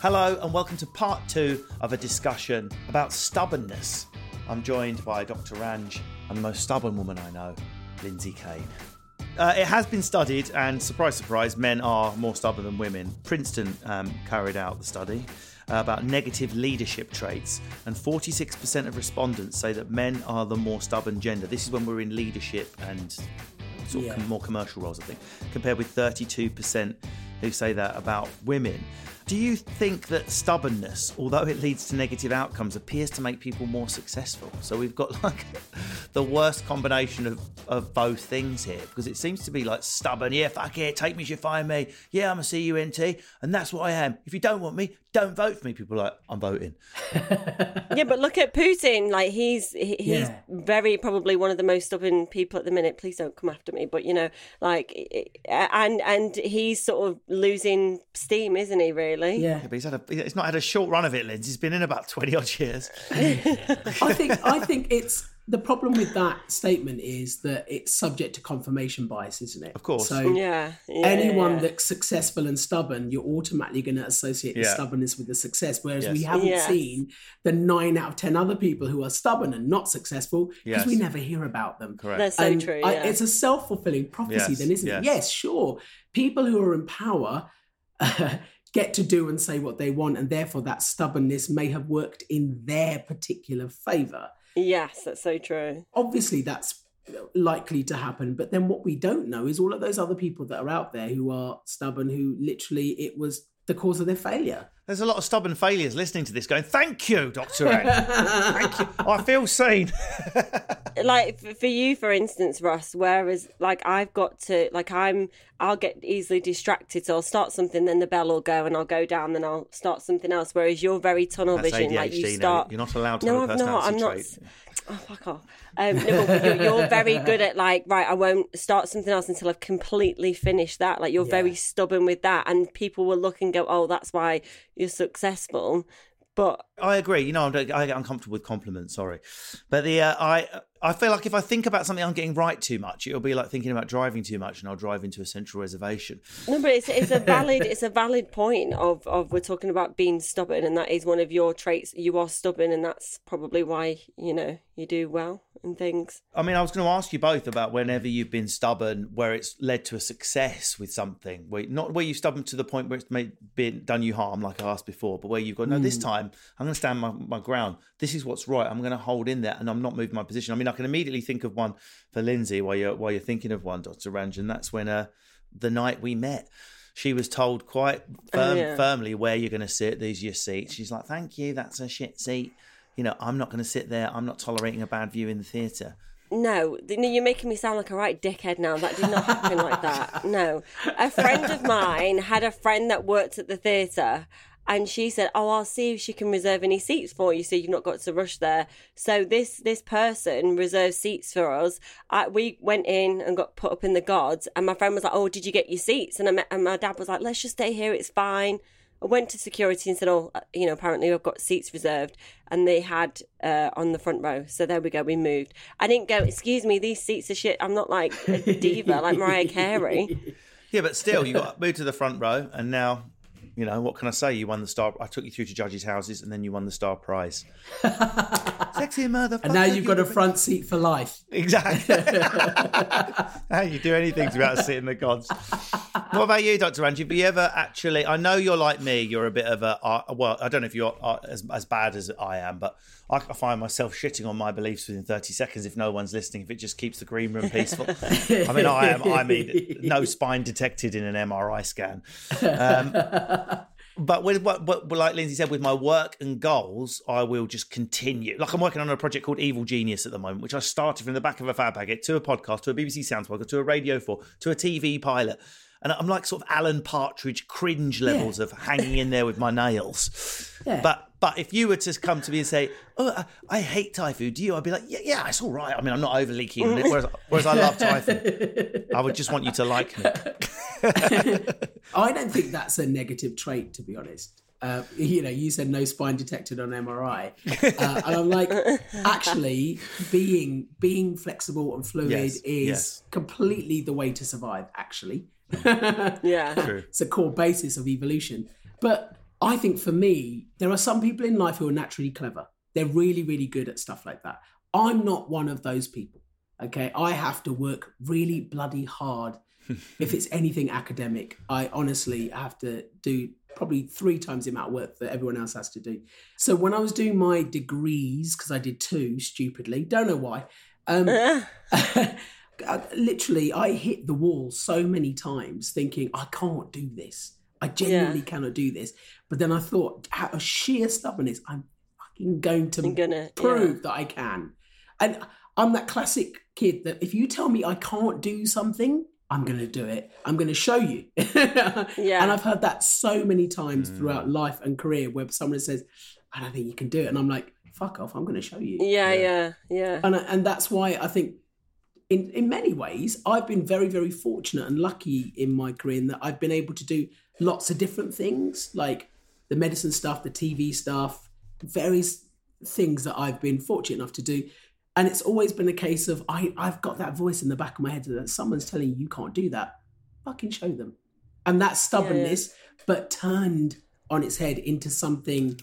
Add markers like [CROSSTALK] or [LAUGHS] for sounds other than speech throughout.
Hello, and welcome to part two of a discussion about stubbornness. I'm joined by Dr. Ranj and the most stubborn woman I know, Lindsay Kane. Uh, it has been studied, and surprise, surprise, men are more stubborn than women. Princeton um, carried out the study uh, about negative leadership traits, and 46% of respondents say that men are the more stubborn gender. This is when we're in leadership and sort of Yeah. com- more commercial roles, I think, compared with 32% who say that about women. Do you think that stubbornness, although it leads to negative outcomes, appears to make people more successful? So we've got [LAUGHS] like the worst combination of, of both things here because it seems to be like stubborn, yeah, fuck it, take me, as you find me, yeah, I'm a CUNT, and that's what I am. If you don't want me, don't vote for me. People are like, I'm voting. [LAUGHS] yeah, but look at Putin. Like he's he- he's Yeah. very probably one of the most stubborn people at the minute. Please don't come after me. But you know, like, and and he's sort of losing steam, isn't he? Really? Yeah. Yeah, but he's had a, he's not had a short run of it, Lindsay. He's been in about 20 odd years. [LAUGHS] I think I think it's the problem with that statement is that it's subject to confirmation bias, isn't it? Of course. So Yeah. yeah, anyone yeah. that's successful and stubborn, you're automatically going to associate the stubbornness with the success. Whereas we haven't Yes. seen the nine out of ten other people who are stubborn and not successful because Yes. we never hear about them. Correct. That's so And true. I- it's a self fulfilling prophecy, Yes, then, isn't yes. it? Yes, sure. People who are in power [LAUGHS] get to do and say what they want, and therefore that stubbornness may have worked in their particular favor. Yes, that's so true. Obviously, that's likely to happen. But then what we don't know is all of those other people that are out there who are stubborn, who literally it was the cause of their failure. There's a lot of stubborn failures listening to this going, thank you, Dr. Ranj. thank you. I feel seen. [LAUGHS] like for you for instance russ whereas like i've got to like i'm i'll get easily distracted so i'll start something then the bell will go and i'll go down then i'll start something else whereas you're very tunnel That's vision like you ADHD now. start You're not allowed to no have a i'm not i'm not personality trait. Oh fuck off um no, you're, you're very [LAUGHS] good at like right i won't start something else until i've completely finished that like you're very stubborn with that and people will look and go oh that's why you're successful but I agree. You know, I'm, I get uncomfortable with compliments. Sorry, but the uh, I I feel like if I think about something I'm getting right too much, it'll be like thinking about driving too much, and I'll drive into a central reservation. No, but it's it's a valid [LAUGHS] it's a valid point of of we're talking about being stubborn, and that is one of your traits. You are stubborn, and that's probably why you know you do well and things. I mean, I was going to ask you both about whenever you've been stubborn, where it's led to a success with something, where not where you've stubborn to the point where it's made been done you harm, like I asked before, but where you've gone, no, this time I'm going to stand my, my ground. This is what's right. I'm going to hold in there, and I'm not moving my position. I mean, I can immediately think of one for Lindsay while you're while you're thinking of one, Doctor Ranjan. That's when uh, the night we met. She was told quite firm, yeah. firmly where you're going to sit. These are your seats. She's like, "Thank you. That's a shit seat." You know, I'm not going to sit there. I'm not tolerating a bad view in the theatre. No, you're making me sound like a right dickhead now. That did not happen like that. No, a friend of mine had a friend that worked at the theatre. And she said, "Oh, I'll see if she can reserve any seats for you, so you've not got to rush there." So this this person reserved seats for us. I, we went in and got put up in the gods, and my friend was like, "Oh, did you get your seats?" And, I met, and my dad was like, "Let's just stay here. It's fine." I went to security and said, "Oh, uh, you know, apparently I've got seats reserved," and they had uh, on the front row. So there we go. We moved. I didn't go. Excuse me, these seats are shit. I'm not like a diva like Mariah Carey. [LAUGHS] Yeah, but still, you got moved to the front row, and now You know, what can I say? You won the star. I took you through to judges' houses, and then you won the star prize. [LAUGHS] Sexy motherfucker. And now you've got a front seat for life. Exactly. [LAUGHS] How you do anything's about sitting the gods. What about you, Dr. Angie? Have you ever actually? I know you're like me. You're a bit of a uh, well. I don't know if you're uh, as as bad as I am, but I, find myself shitting on my beliefs within 30 seconds if no one's listening. If it just keeps the green room peaceful. I mean, I am. I mean, no spine detected in an MRI scan. Um, but with what, what, like Lindsay said, with my work and goals, I will just continue. Like I'm working on a project called Evil Genius at the moment, which I started from the back of a fab packet to a podcast, to a BBC Sounds podcast, to a Radio 4, to a TV pilot. And I'm like sort of Alan Partridge cringe levels of hanging in there with my nails. Yeah. But but if you were to come to me and say, "Oh, I, I hate Thai food," do you? I'd be like, "Yeah, yeah, it's all right." I mean, I'm not overly keen on it. Whereas, whereas I love Thai food. I would just want you to like me. [LAUGHS] I don't think that's a negative trait, to be honest. Uh, you know, you said no spine detected on MRI, uh, and I'm like, actually, being being flexible and fluid Yes, is yes. completely the way to survive. Actually, Yeah. True. [LAUGHS] it's a core basis of evolution. But I think for me, there are some people in life who are naturally clever. They're really, really good at stuff like that. I'm not one of those people. Okay. I have to work really bloody hard. [LAUGHS] if it's anything academic, I honestly have to do probably three times the amount of work that everyone else has to do. So when I was doing my degrees, because I did two stupidly, don't know why. Um, [LAUGHS] [LAUGHS] literally i hit the wall so many times thinking i can't do this i genuinely Yeah. cannot do this but then i thought out of sheer stubbornness i'm fucking going to gonna- prove yeah. that i can and i'm that classic kid that if you tell me i can't do something i'm going to do it i'm going to show you [LAUGHS] Yeah. and i've heard that so many times Mm. throughout life and career where someone says i don't think you can do it and i'm like fuck off i'm going to show you Yeah, yeah, yeah. and and that's why I think in in many ways I've been very very fortunate and lucky in my career in that I've been able to do lots of different things like the medicine stuff, the TV stuff, various things that I've been fortunate enough to do. And it's always been a case of I I've got that voice in the back of my head that someone's telling you you can't do that. Fucking show them. And that stubbornness, but turned on its head into something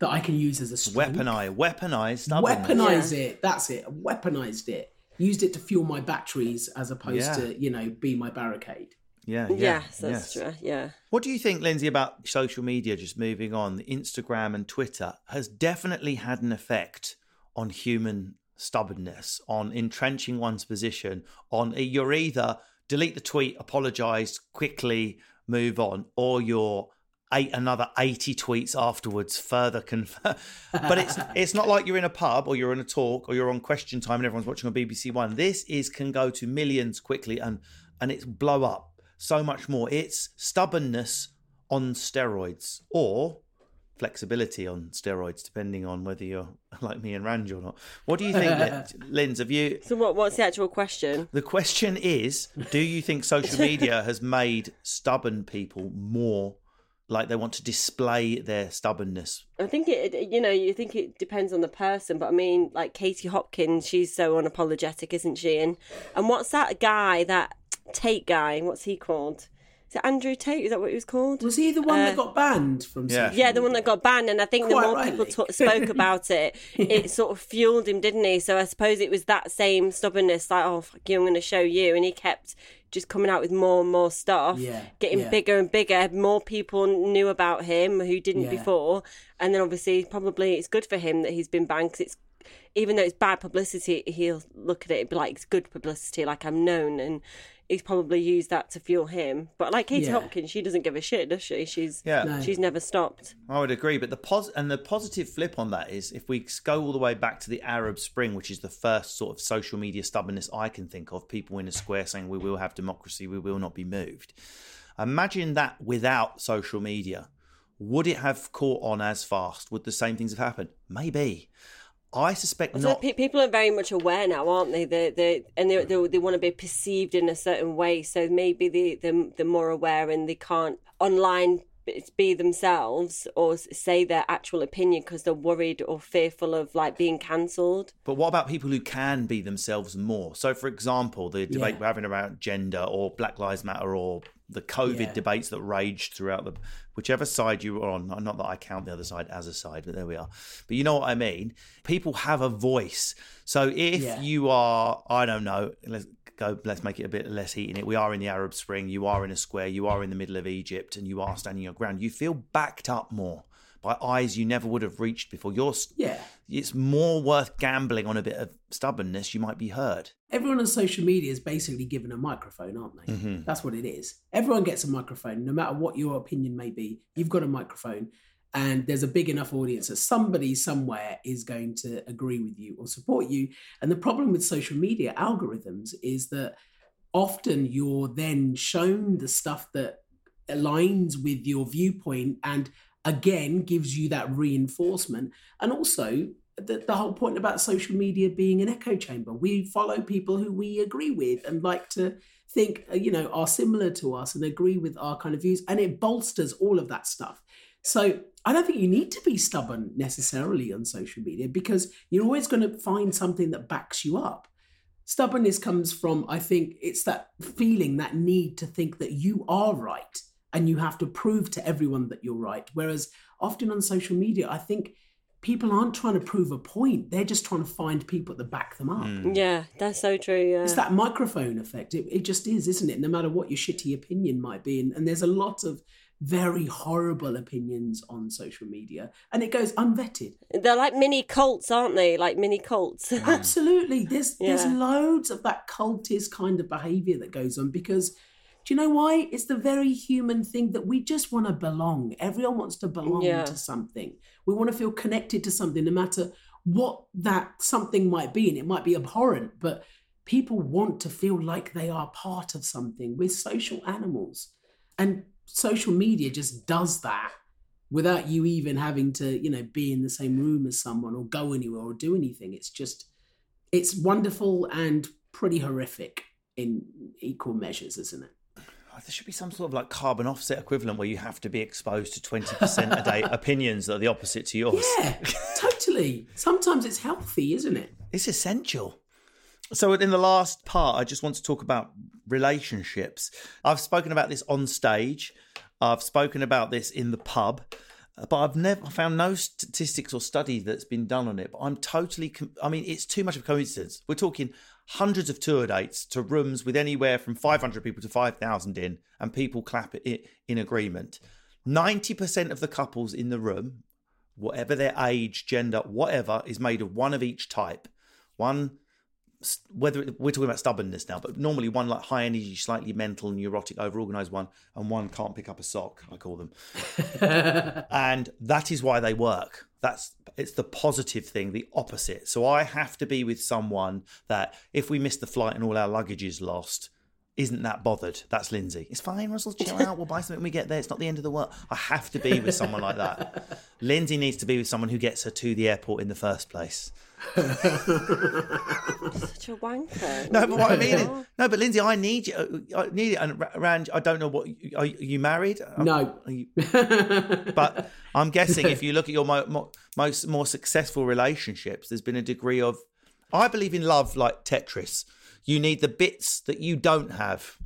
that I can use as a strength Weaponize, weaponize stubbornness. weaponize Yeah. it that's it weaponized it used it to fuel my batteries as opposed Yeah. to you know be my barricade Yeah, yeah, yes, that's yes. true. Yeah. What do you think, Lindsay, about social media? Just moving on, Instagram and Twitter has definitely had an effect on human stubbornness, on entrenching one's position. On you're either delete the tweet, apologize quickly, move on, or you're eight another 80 tweets afterwards further confirm [LAUGHS] but it's it's not like you're in a pub or you're in a talk or you're on question time and everyone's watching on bbc one this is can go to millions quickly and and it's blow up so much more it's stubbornness on steroids or flexibility on steroids depending on whether you're [LAUGHS] like me and ranj or not what do you think Lin- [LAUGHS] linz have you So what? What's the actual question? the question is do you think social media has made stubborn people more like they want to display their stubbornness I think it. it- You know, you think it depends on the person, but I mean, like Katie Hopkins, she's so unapologetic, isn't she? And and what's that guy? That Tate guy? What's he called? Is it Andrew Tate? Is that what he was called? was he the one Uh, that got banned from Yeah. Yeah, the one that got banned, and I think the more rightly. people t- spoke [LAUGHS] about it, it sort of fueled him, didn't he? So I suppose it was that same stubbornness, like, oh fuck you, I'm going to show you, and he kept just coming out with more and more stuff, Yeah, getting yeah. bigger and bigger. More people knew about him who didn't Yeah. before, and then obviously probably it's good for him that he's been banned because it's even though it's bad publicity, he'll look at it and be like it's good publicity, like I'm known and. He's probably used that to fuel him, but like Katie Yeah. Hopkins, she doesn't give a shit, does she? She's Yeah. No. she's never stopped. I would agree, but the pos and the positive flip on that is if we go all the way back to the Arab Spring, which is the first sort of social media stubbornness I can think of, people in a square saying we will have democracy, we will not be moved. Imagine that without social media. Would it have caught on as fast? Would the same things have happened? Maybe. I suspect So not. pe- people are very much aware now, aren't they? They they and they they, they want to be perceived in a certain way. So maybe they they they're more aware and they can't online be themselves or say their actual opinion because they're worried or fearful of like being cancelled. But what about people who can be themselves more? So, for example, the debate Yeah. we're having about gender or Black Lives Matter or the COVID Yeah. debates that raged throughout the whichever side you were on. Not that I count the other side as a side, but there we are. But you know what I mean. People have a voice. So if Yeah. you are, I don't know, let's go. Let's make it a bit less heat in it. We are in the Arab Spring. You are in a square. You are in the middle of Egypt, and you are standing your ground. You feel backed up more by eyes you never would have reached before. You're Yeah. it's more worth gambling on a bit of stubbornness. You might be heard. Everyone on social media is basically given a microphone, aren't they? Mm-hmm. That's what it is. Everyone gets a microphone, no matter what your opinion may be. You've got a microphone, and there's a big enough audience that somebody somewhere is going to agree with you or support you. And the problem with social media algorithms is that often you're then shown the stuff that aligns with your viewpoint and again gives you that reinforcement. And also, the, the whole point about social media being an echo chamber. We follow people who we agree with and like to think, uh, you know, are similar to us and agree with our kind of views. And it bolsters all of that stuff. So I don't think you need to be stubborn necessarily on social media because you're always going to find something that backs you up. Stubbornness comes from, I think, it's that feeling, that need to think that you are right and you have to prove to everyone that you're right. Whereas often on social media, I think people aren't trying to prove a point, they're just trying to find people that back them up. Hmm. Yeah, that's so true. Yeah. It's that microphone effect. It, it just is, isn't it? No matter what your shitty opinion might be. And, and there's a lot of very horrible opinions on social media, and it goes unvetted. They're like mini cults, aren't they? Like mini cults. [LAUGHS] Absolutely. There's there's loads of that cultist kind of behavior that goes on because do you know why? It's the very human thing that we just want to belong. Everyone wants to belong Yeah. to something. We want to feel connected to something no matter what that something might be. And it might be abhorrent, but people want to feel like they are part of something. We're social animals. And social media just does that without you even having to, you know, be in the same room as someone or go anywhere or do anything. It's just, it's wonderful and pretty horrific in equal measures, isn't it? Oh, There should be some sort of like carbon offset equivalent where you have to be exposed to 20% a day [LAUGHS] opinions that are the opposite to yours. Yeah, [LAUGHS] totally. Sometimes it's healthy, isn't it? It's essential. So, in the last part, I just want to talk about relationships. I've spoken about this on stage, I've spoken about this in the pub, but I've never found no statistics or study that's been done on it. But I'm totally, I mean, it's too much of a coincidence. We're talking hundreds of tour dates to rooms with anywhere from 500 people to 5,000 in, and people clap it in agreement. 90% of the couples in the room, whatever their age, gender, whatever, is made of one of each type. One, whether we're talking about stubbornness now, but normally one like high energy, slightly mental, neurotic, overorganized one, and one can't pick up a sock. I call them, [LAUGHS] and that is why they work. That's it's the positive thing, the opposite. So I have to be with someone that if we miss the flight and all our luggage is lost, isn't that bothered. That's Lindsay. It's fine, Russell. Chill out. We'll buy something when we get there. It's not the end of the world. I have to be with someone like that. [LAUGHS] Lindsay needs to be with someone who gets her to the airport in the first place. Such a wanker. [LAUGHS] No, but what I mean is, no, but Lindsay, I need you. I need it. And Ra- Ranj, I don't know what. Are you, are you married? No. Are you- [LAUGHS] but I'm guessing if you look at your mo- mo- most more successful relationships, there's been a degree of. I believe in love like Tetris. You need the bits that you don't have,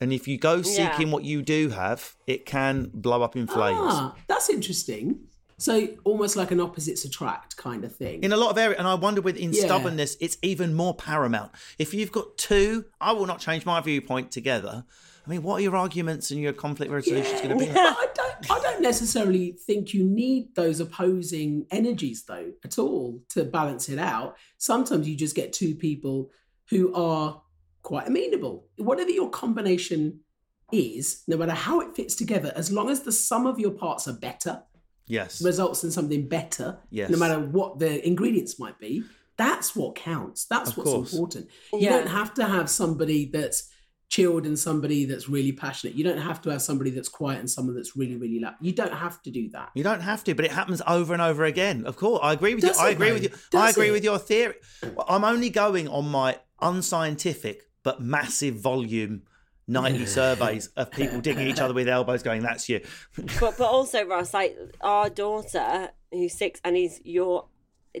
and if you go seeking Yeah. what you do have, it can blow up in flames. Ah, that's interesting. So almost like an opposites attract kind of thing. in a lot of areas. And I wonder with in Yeah. stubbornness, it's even more paramount. If you've got two, I will not change my viewpoint together. I mean, what are your arguments and your conflict resolutions going to be? But [LAUGHS] I don't. I don't necessarily think you need those opposing energies, though, at all, to balance it out. Sometimes you just get two people who are quite amenable. Whatever your combination is, no matter how it fits together, as long as the sum of your parts are better, Yes. results in something better, Yes. no matter what the ingredients might be. That's what counts. That's Of what's course. important. You Yeah. don't have to have somebody that's chilled and somebody that's really passionate. You don't have to have somebody that's quiet and someone that's really, really loud. You don't have to do that. You don't have to, but it happens over and over again. Of course, I agree with Does you. I agree though? with you. I agree it? with your theory. I'm only going on my unscientific but massive volume nightly surveys of people digging each other with [LAUGHS] elbows, going, "That's you." But but [LAUGHS] also Ross, like our daughter who's six and he's your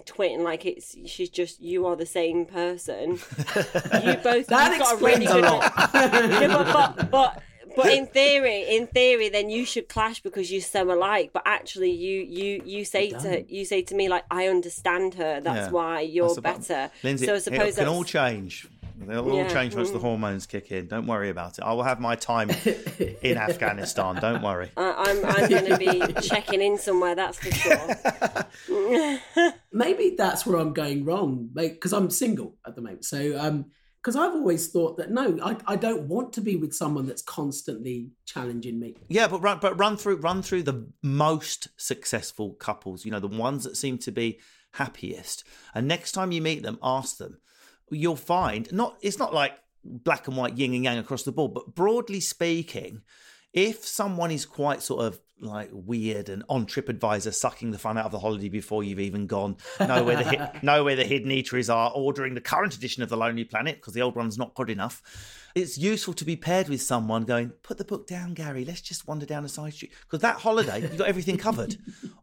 twin, like it's she's just you are the same person. you [LAUGHS] both That got a really a good lot. Yeah, but, but but but in theory, in theory, then you should clash because you're so alike. But actually, you you you say to you say to me like, I understand her. That's Yeah. why you're That's better. Lindsay, so I suppose it can all change. They'll all change once the Mm. hormones kick in. Don't worry about it. I will have my time [LAUGHS] in Afghanistan. Don't worry. I, I'm I'm going to be checking in somewhere. That's for sure. [LAUGHS] maybe that's where I'm going wrong, because I'm single at the moment. So, um, because I've always thought that no, I, I don't want to be with someone that's constantly challenging me. Yeah, but run, but run through run through the most successful couples. You know, the ones that seem to be happiest. And next time you meet them, ask them. You'll find not. It's not like black and white, yin and yang across the board. But broadly speaking, if someone is quite sort of like weird and on TripAdvisor sucking the fun out of the holiday before you've even gone, know where the [LAUGHS] know where the hidden eateries are, ordering the current edition of the Lonely Planet because the old one's not good enough. It's useful to be paired with someone going, put the book down, Gary. Let's just wander down a side street because that holiday you've got everything covered.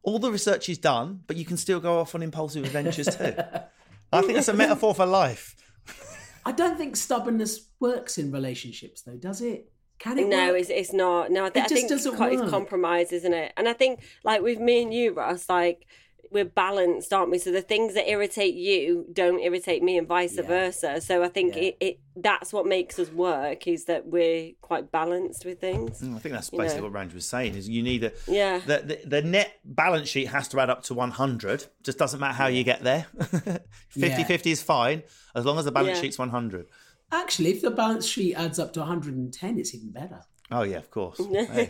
All the research is done, but you can still go off on impulsive adventures too. [LAUGHS] I think that's a metaphor for life. [LAUGHS] I don't think stubbornness works in relationships, though, does it? Can it? No, work? it's it's not. No, I, th- It I just think doesn't it's, co- it's compromise, isn't it? And I think like with me and you, Ross, like we're balanced, aren't we? So the things that irritate you don't irritate me, and vice Yeah. versa. So I think Yeah. it, it that's what makes us work is that we're quite balanced with things. Mm, I think that's You basically know. what Ranj was saying is you need a Yeah. the, the the net balance sheet has to add up to 100 just doesn't matter how you get there [LAUGHS] 50 50 is fine as long as the balance Yeah. sheet's 100 Actually, if the balance sheet adds up to 110, it's even better. oh yeah of course [LAUGHS] Hey.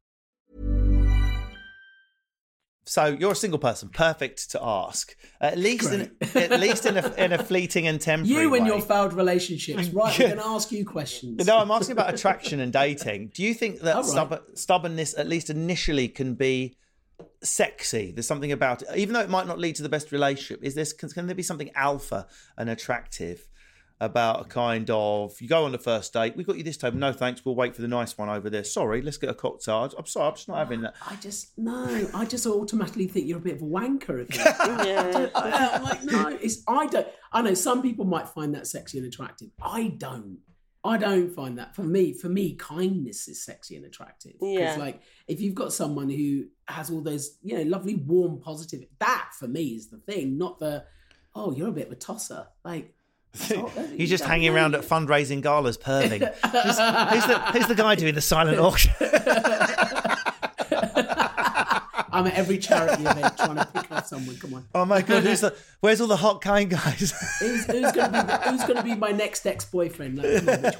So you're a single person perfect to ask at least in, at least in a, [LAUGHS] in a fleeting and temporary You and way. your failed relationships. [LAUGHS] Right, we're going to ask you questions. No, I'm asking about attraction and dating. Do you think that right. stubborn, stubbornness, at least initially, can be sexy? There's something about it, even though it might not lead to the best relationship. Is this can, can there be something alpha and attractive about a kind of you go on the first date? We got you this table. No thanks. We'll wait for the nice one over there. Sorry, let's get a cocktail. I'm sorry, I'm just not having that. I just, no, I just automatically think you're a bit of a wanker. If you [LAUGHS] Yeah. I, am like, no, it's, I don't, I know some people might find that sexy and attractive. I don't. I don't find that. For me, for me, kindness is sexy and attractive. Yeah. like, if you've got someone who has all those, you know, lovely, warm, positive, that for me is the thing, not the, oh, you're a bit of a tosser. Like, oh, You're just hanging around at fundraising galas, perving. who's, [LAUGHS] who's the, who's the guy doing the silent auction? [LAUGHS] I'm at every charity event trying to pick up someone. Come on. Oh my god, who's the, [LAUGHS] where's all the hot kind guys? Who's, who's going to be who's going to be my next ex boyfriend? Like, come which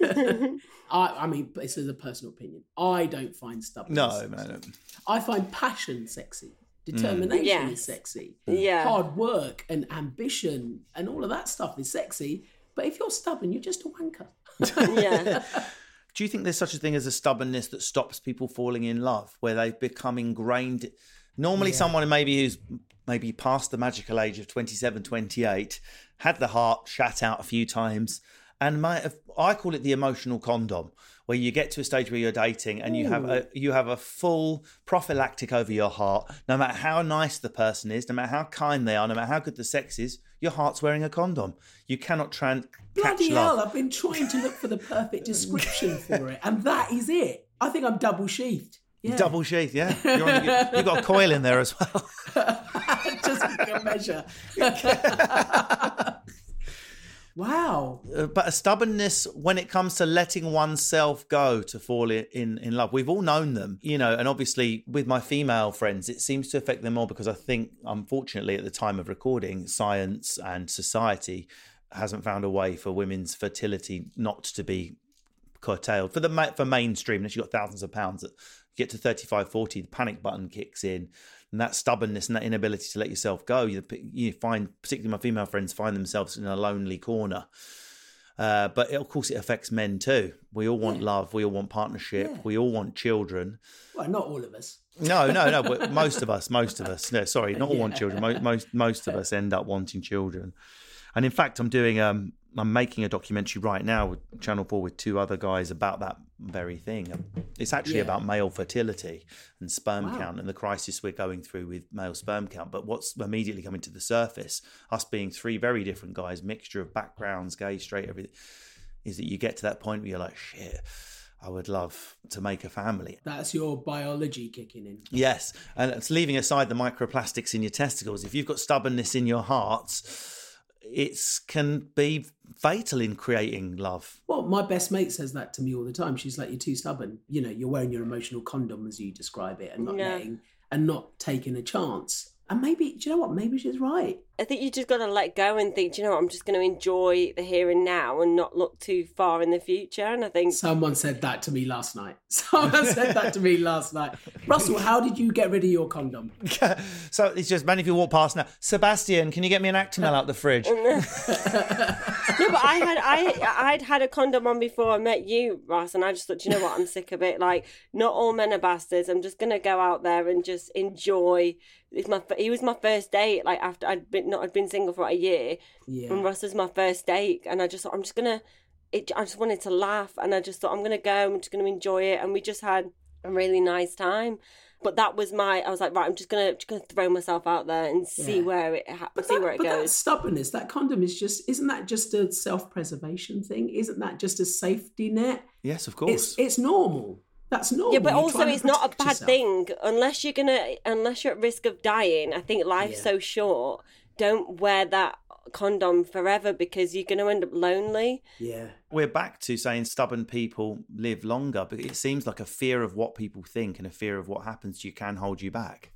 one? I, I mean, this is a personal opinion. I don't find stubbornness. No, no, no. I find passion sexy. Determination Yes. is sexy. Yeah. Hard work and ambition and all of that stuff is sexy. But if you're stubborn, you're just a wanker. [LAUGHS] yeah. [LAUGHS] Do you think there's such a thing as a stubbornness that stops people falling in love, where they've become ingrained? Normally, someone maybe who's maybe past the magical age of 27, 28, had the heart shat out a few times, and might uh, have, I call it the emotional condom, where you get to a stage where you're dating and you have a you have a full prophylactic over your heart. No matter how nice the person is, no matter how kind they are, no matter how good the sex is, your heart's wearing a condom. You cannot trans. Bloody love. hell, I've been trying to look for the perfect description for it. And that is it. I think I'm double sheathed. Yeah. Double sheath, yeah. [LAUGHS] You, you've got a coil in there as well. [LAUGHS] just for measure. [LAUGHS] wow. Uh, but a stubbornness when it comes to letting oneself go to fall in, in, in love. We've all known them, you know, and obviously with my female friends, it seems to affect them more because I think, unfortunately, at the time of recording, science and society hasn't found a way for women's fertility not to be curtailed. For the for mainstream, unless you've got thousands of pounds, that get to 35, 40, the panic button kicks in. And that stubbornness and that inability to let yourself go, you, you find, particularly my female friends, find themselves in a lonely corner. Uh, but it, of course, it affects men too. We all want love. We all want partnership. Yeah. We all want children. Well, not all of us. No, no, no. But most of us, most of us. No, sorry, not all want children. Most, most, most of us end up wanting children. And in fact, I'm doing um, I'm making a documentary right now with Channel Four with two other guys about that very thing. It's actually Yeah. about male fertility and sperm Wow. count and the crisis we're going through with male sperm count. But what's immediately coming to the surface, us being three very different guys, mixture of backgrounds, gay, straight, everything, is that you get to that point where you're like, shit. I would love to make a family. That's your biology kicking in. Yes, and it's leaving aside the microplastics in your testicles. If you've got stubbornness in your hearts, it can be fatal in creating love. Well, my best mate says that to me all the time. She's like, "You're too stubborn. You know, you're wearing your emotional condom as you describe it, and not Yeah. letting and not taking a chance." And maybe, do you know what? Maybe she's right. I think you just got to let go and think, "Do you know what, I'm just going to enjoy the here and now and not look too far in the future. And I think Someone said that to me last night. [LAUGHS] Someone said that to me last night. Russell, how did you get rid of your condom? [LAUGHS] so it's just, man, if you walk past now, Sebastian, can you get me an Actimel out the fridge? [LAUGHS] no, but I had I I'd had a condom on before I met you, Ross, and I just thought, "Do you know what, I'm sick of it. Like, not all men are bastards. I'm just gonna go out there and just enjoy. It's my he was my first date. Like after I'd been not I'd been single for a year, Yeah. and Russ was my first date, and I just thought I'm just gonna. It, I just wanted to laugh, and I just thought I'm gonna go. and I'm just gonna enjoy it, and we just had a really nice time. But that was my. I was like, right, I'm just gonna just gonna throw myself out there and see Yeah. where it ha- But see that, where it but that goes. stubbornness, that condom is just, isn't that just a self preservation thing? Isn't that just a safety net? yes, of course. It's, it's normal. That's normal. Yeah, but You're also it's not a bad yourself. thing unless you're gonna unless you're at risk of dying. I think life's Yeah. so short. Don't wear that condom forever because you're gonna end up lonely. Yeah. We're back to saying stubborn people live longer, but it seems like a fear of what people think and a fear of what happens to you can hold you back.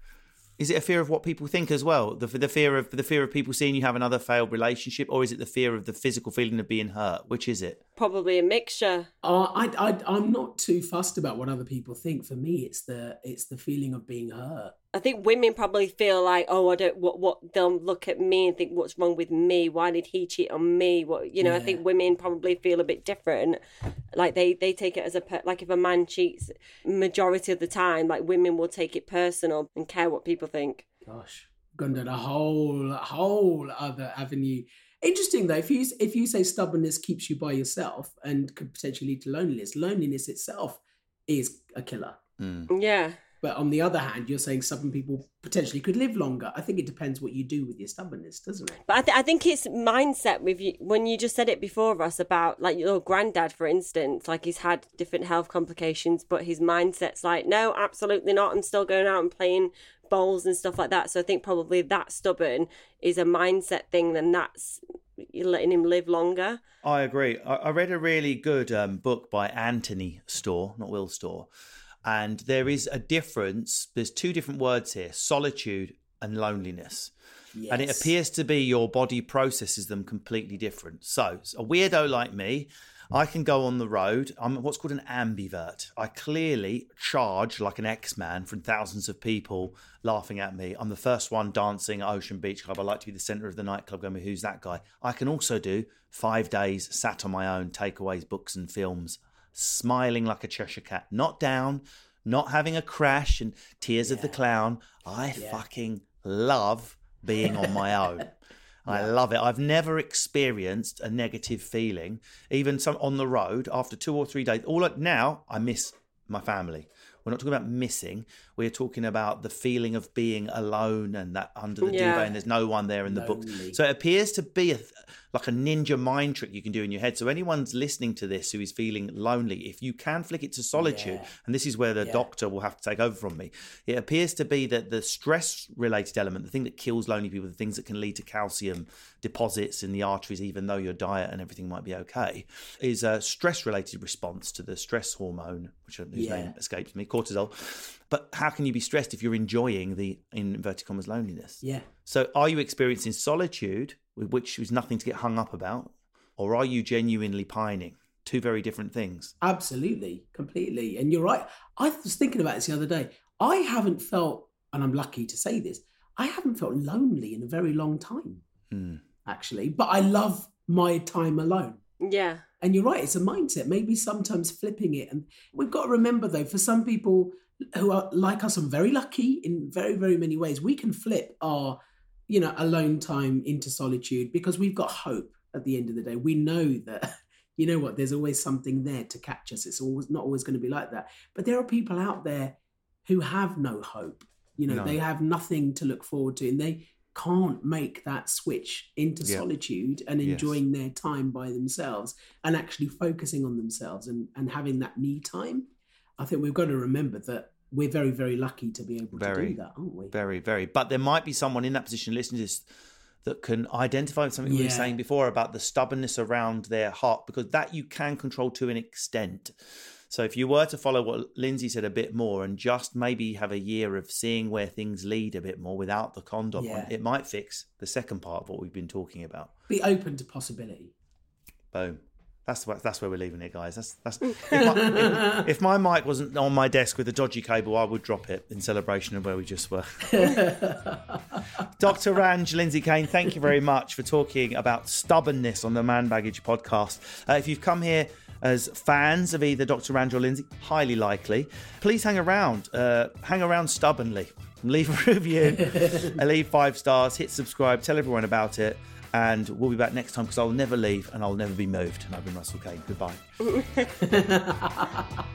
Is it a fear of what people think as well? The, the fear of the fear of people seeing you have another failed relationship, or is it the fear of the physical feeling of being hurt? Which is it? Probably a mixture. Uh, I, I, I'm not too fussed about what other people think. For me, it's the it's the feeling of being hurt. I think women probably feel like, oh, I don't. What? What? They'll look at me and think, what's wrong with me? Why did he cheat on me? What? You know, I think women probably feel a bit different. Like they they take it as a per- like if a man cheats, majority of the time, like women will take it personal and care what people think. Gosh, gone down a whole whole other avenue. Interesting though, if you if you say stubbornness keeps you by yourself and could potentially lead to loneliness, loneliness itself is a killer. Mm. Yeah. But on the other hand, you're saying stubborn people potentially could live longer. I think it depends what you do with your stubbornness, doesn't it? But I, th- I think it's mindset with you when you just said it before us about like your granddad, for instance, like he's had different health complications, but his mindset's like, no, absolutely not. I'm still going out and playing bowls and stuff like that. So I think probably that stubborn is a mindset thing, then that's you're letting him live longer. I agree. I, I read a really good um, book by Anthony Storr, not Will Storr, and there is a difference. There's two different words here: solitude and loneliness. And it appears to be your body processes them completely different. So, a weirdo like me, I can go on the road. I'm what's called an ambivert. I clearly charge like an X-Man from thousands of people laughing at me. I'm the first one dancing at Ocean Beach Club. I like to be the centre of the nightclub going, who's that guy? I can also do five days sat on my own, takeaways, books and films, smiling like a Cheshire cat, not down, not having a crash and tears of the clown. I fucking love being on my own. [LAUGHS] I love it. I've never experienced a negative feeling, even some on the road after two or three days. All I- now, I miss my family. We're not talking about missing. We're talking about the feeling of being alone and that under the Yeah. duvet and there's no one there in the book. Lonely. So it appears to be a, like a ninja mind trick you can do in your head. So anyone's listening to this who is feeling lonely, if you can flick it to solitude, Yeah. and this is where the Yeah. doctor will have to take over from me. It appears to be that the stress related element, the thing that kills lonely people, the things that can lead to calcium deposits in the arteries, even though your diet and everything might be okay, is a stress related response to the stress hormone, which uh, whose Yeah. name escapes me, cortisol. But how can you be stressed if you're enjoying the in inverted commas loneliness? Yeah. So are you experiencing solitude, which is nothing to get hung up about, or are you genuinely pining? Two very different things. Absolutely, completely. And you're right. I was thinking about this the other day. I haven't felt, and I'm lucky to say this, I haven't felt lonely in a very long time, Hmm. actually. But I love my time alone. Yeah. And you're right, it's a mindset. Maybe sometimes flipping it. And we've got to remember, though, for some people who are like us and very lucky in very, very many ways, we can flip our, you know, alone time into solitude because we've got hope at the end of the day. We know that, [LAUGHS] you know what, there's always something there to catch us. It's always not always going to be like that. But there are people out there who have no hope. You know, No. they have nothing to look forward to and they can't make that switch into Yeah. solitude and Yes. enjoying their time by themselves and actually focusing on themselves and, and having that me time. I think we've got to remember that we're very, very lucky to be able to do that, aren't we? Very, very. But there might be someone in that position listening to this that can identify with something we were saying before about the stubbornness around their heart, because that you can control to an extent. So if you were to follow what Lindsay said a bit more and just maybe have a year of seeing where things lead a bit more without the condom Yeah. on, it might fix the second part of what we've been talking about. Be open to possibility. Boom. That's where, that's where we're leaving it, guys. That's that's. [LAUGHS] If my, if, if my mic wasn't on my desk with a dodgy cable, I would drop it in celebration of where we just were. [LAUGHS] Dr. Ranj, Lindsay Kane, thank you very much for talking about stubbornness on the Man Baggage podcast. Uh, if you've come here as fans of either Dr. Or Lindsay, highly likely, please hang around. Uh, hang around stubbornly. Leave a [LAUGHS] review, uh, leave five stars, hit subscribe, tell everyone about it. And we'll be back next time because I'll never leave and I'll never be moved. And I've been Russell Kane. Goodbye. [LAUGHS]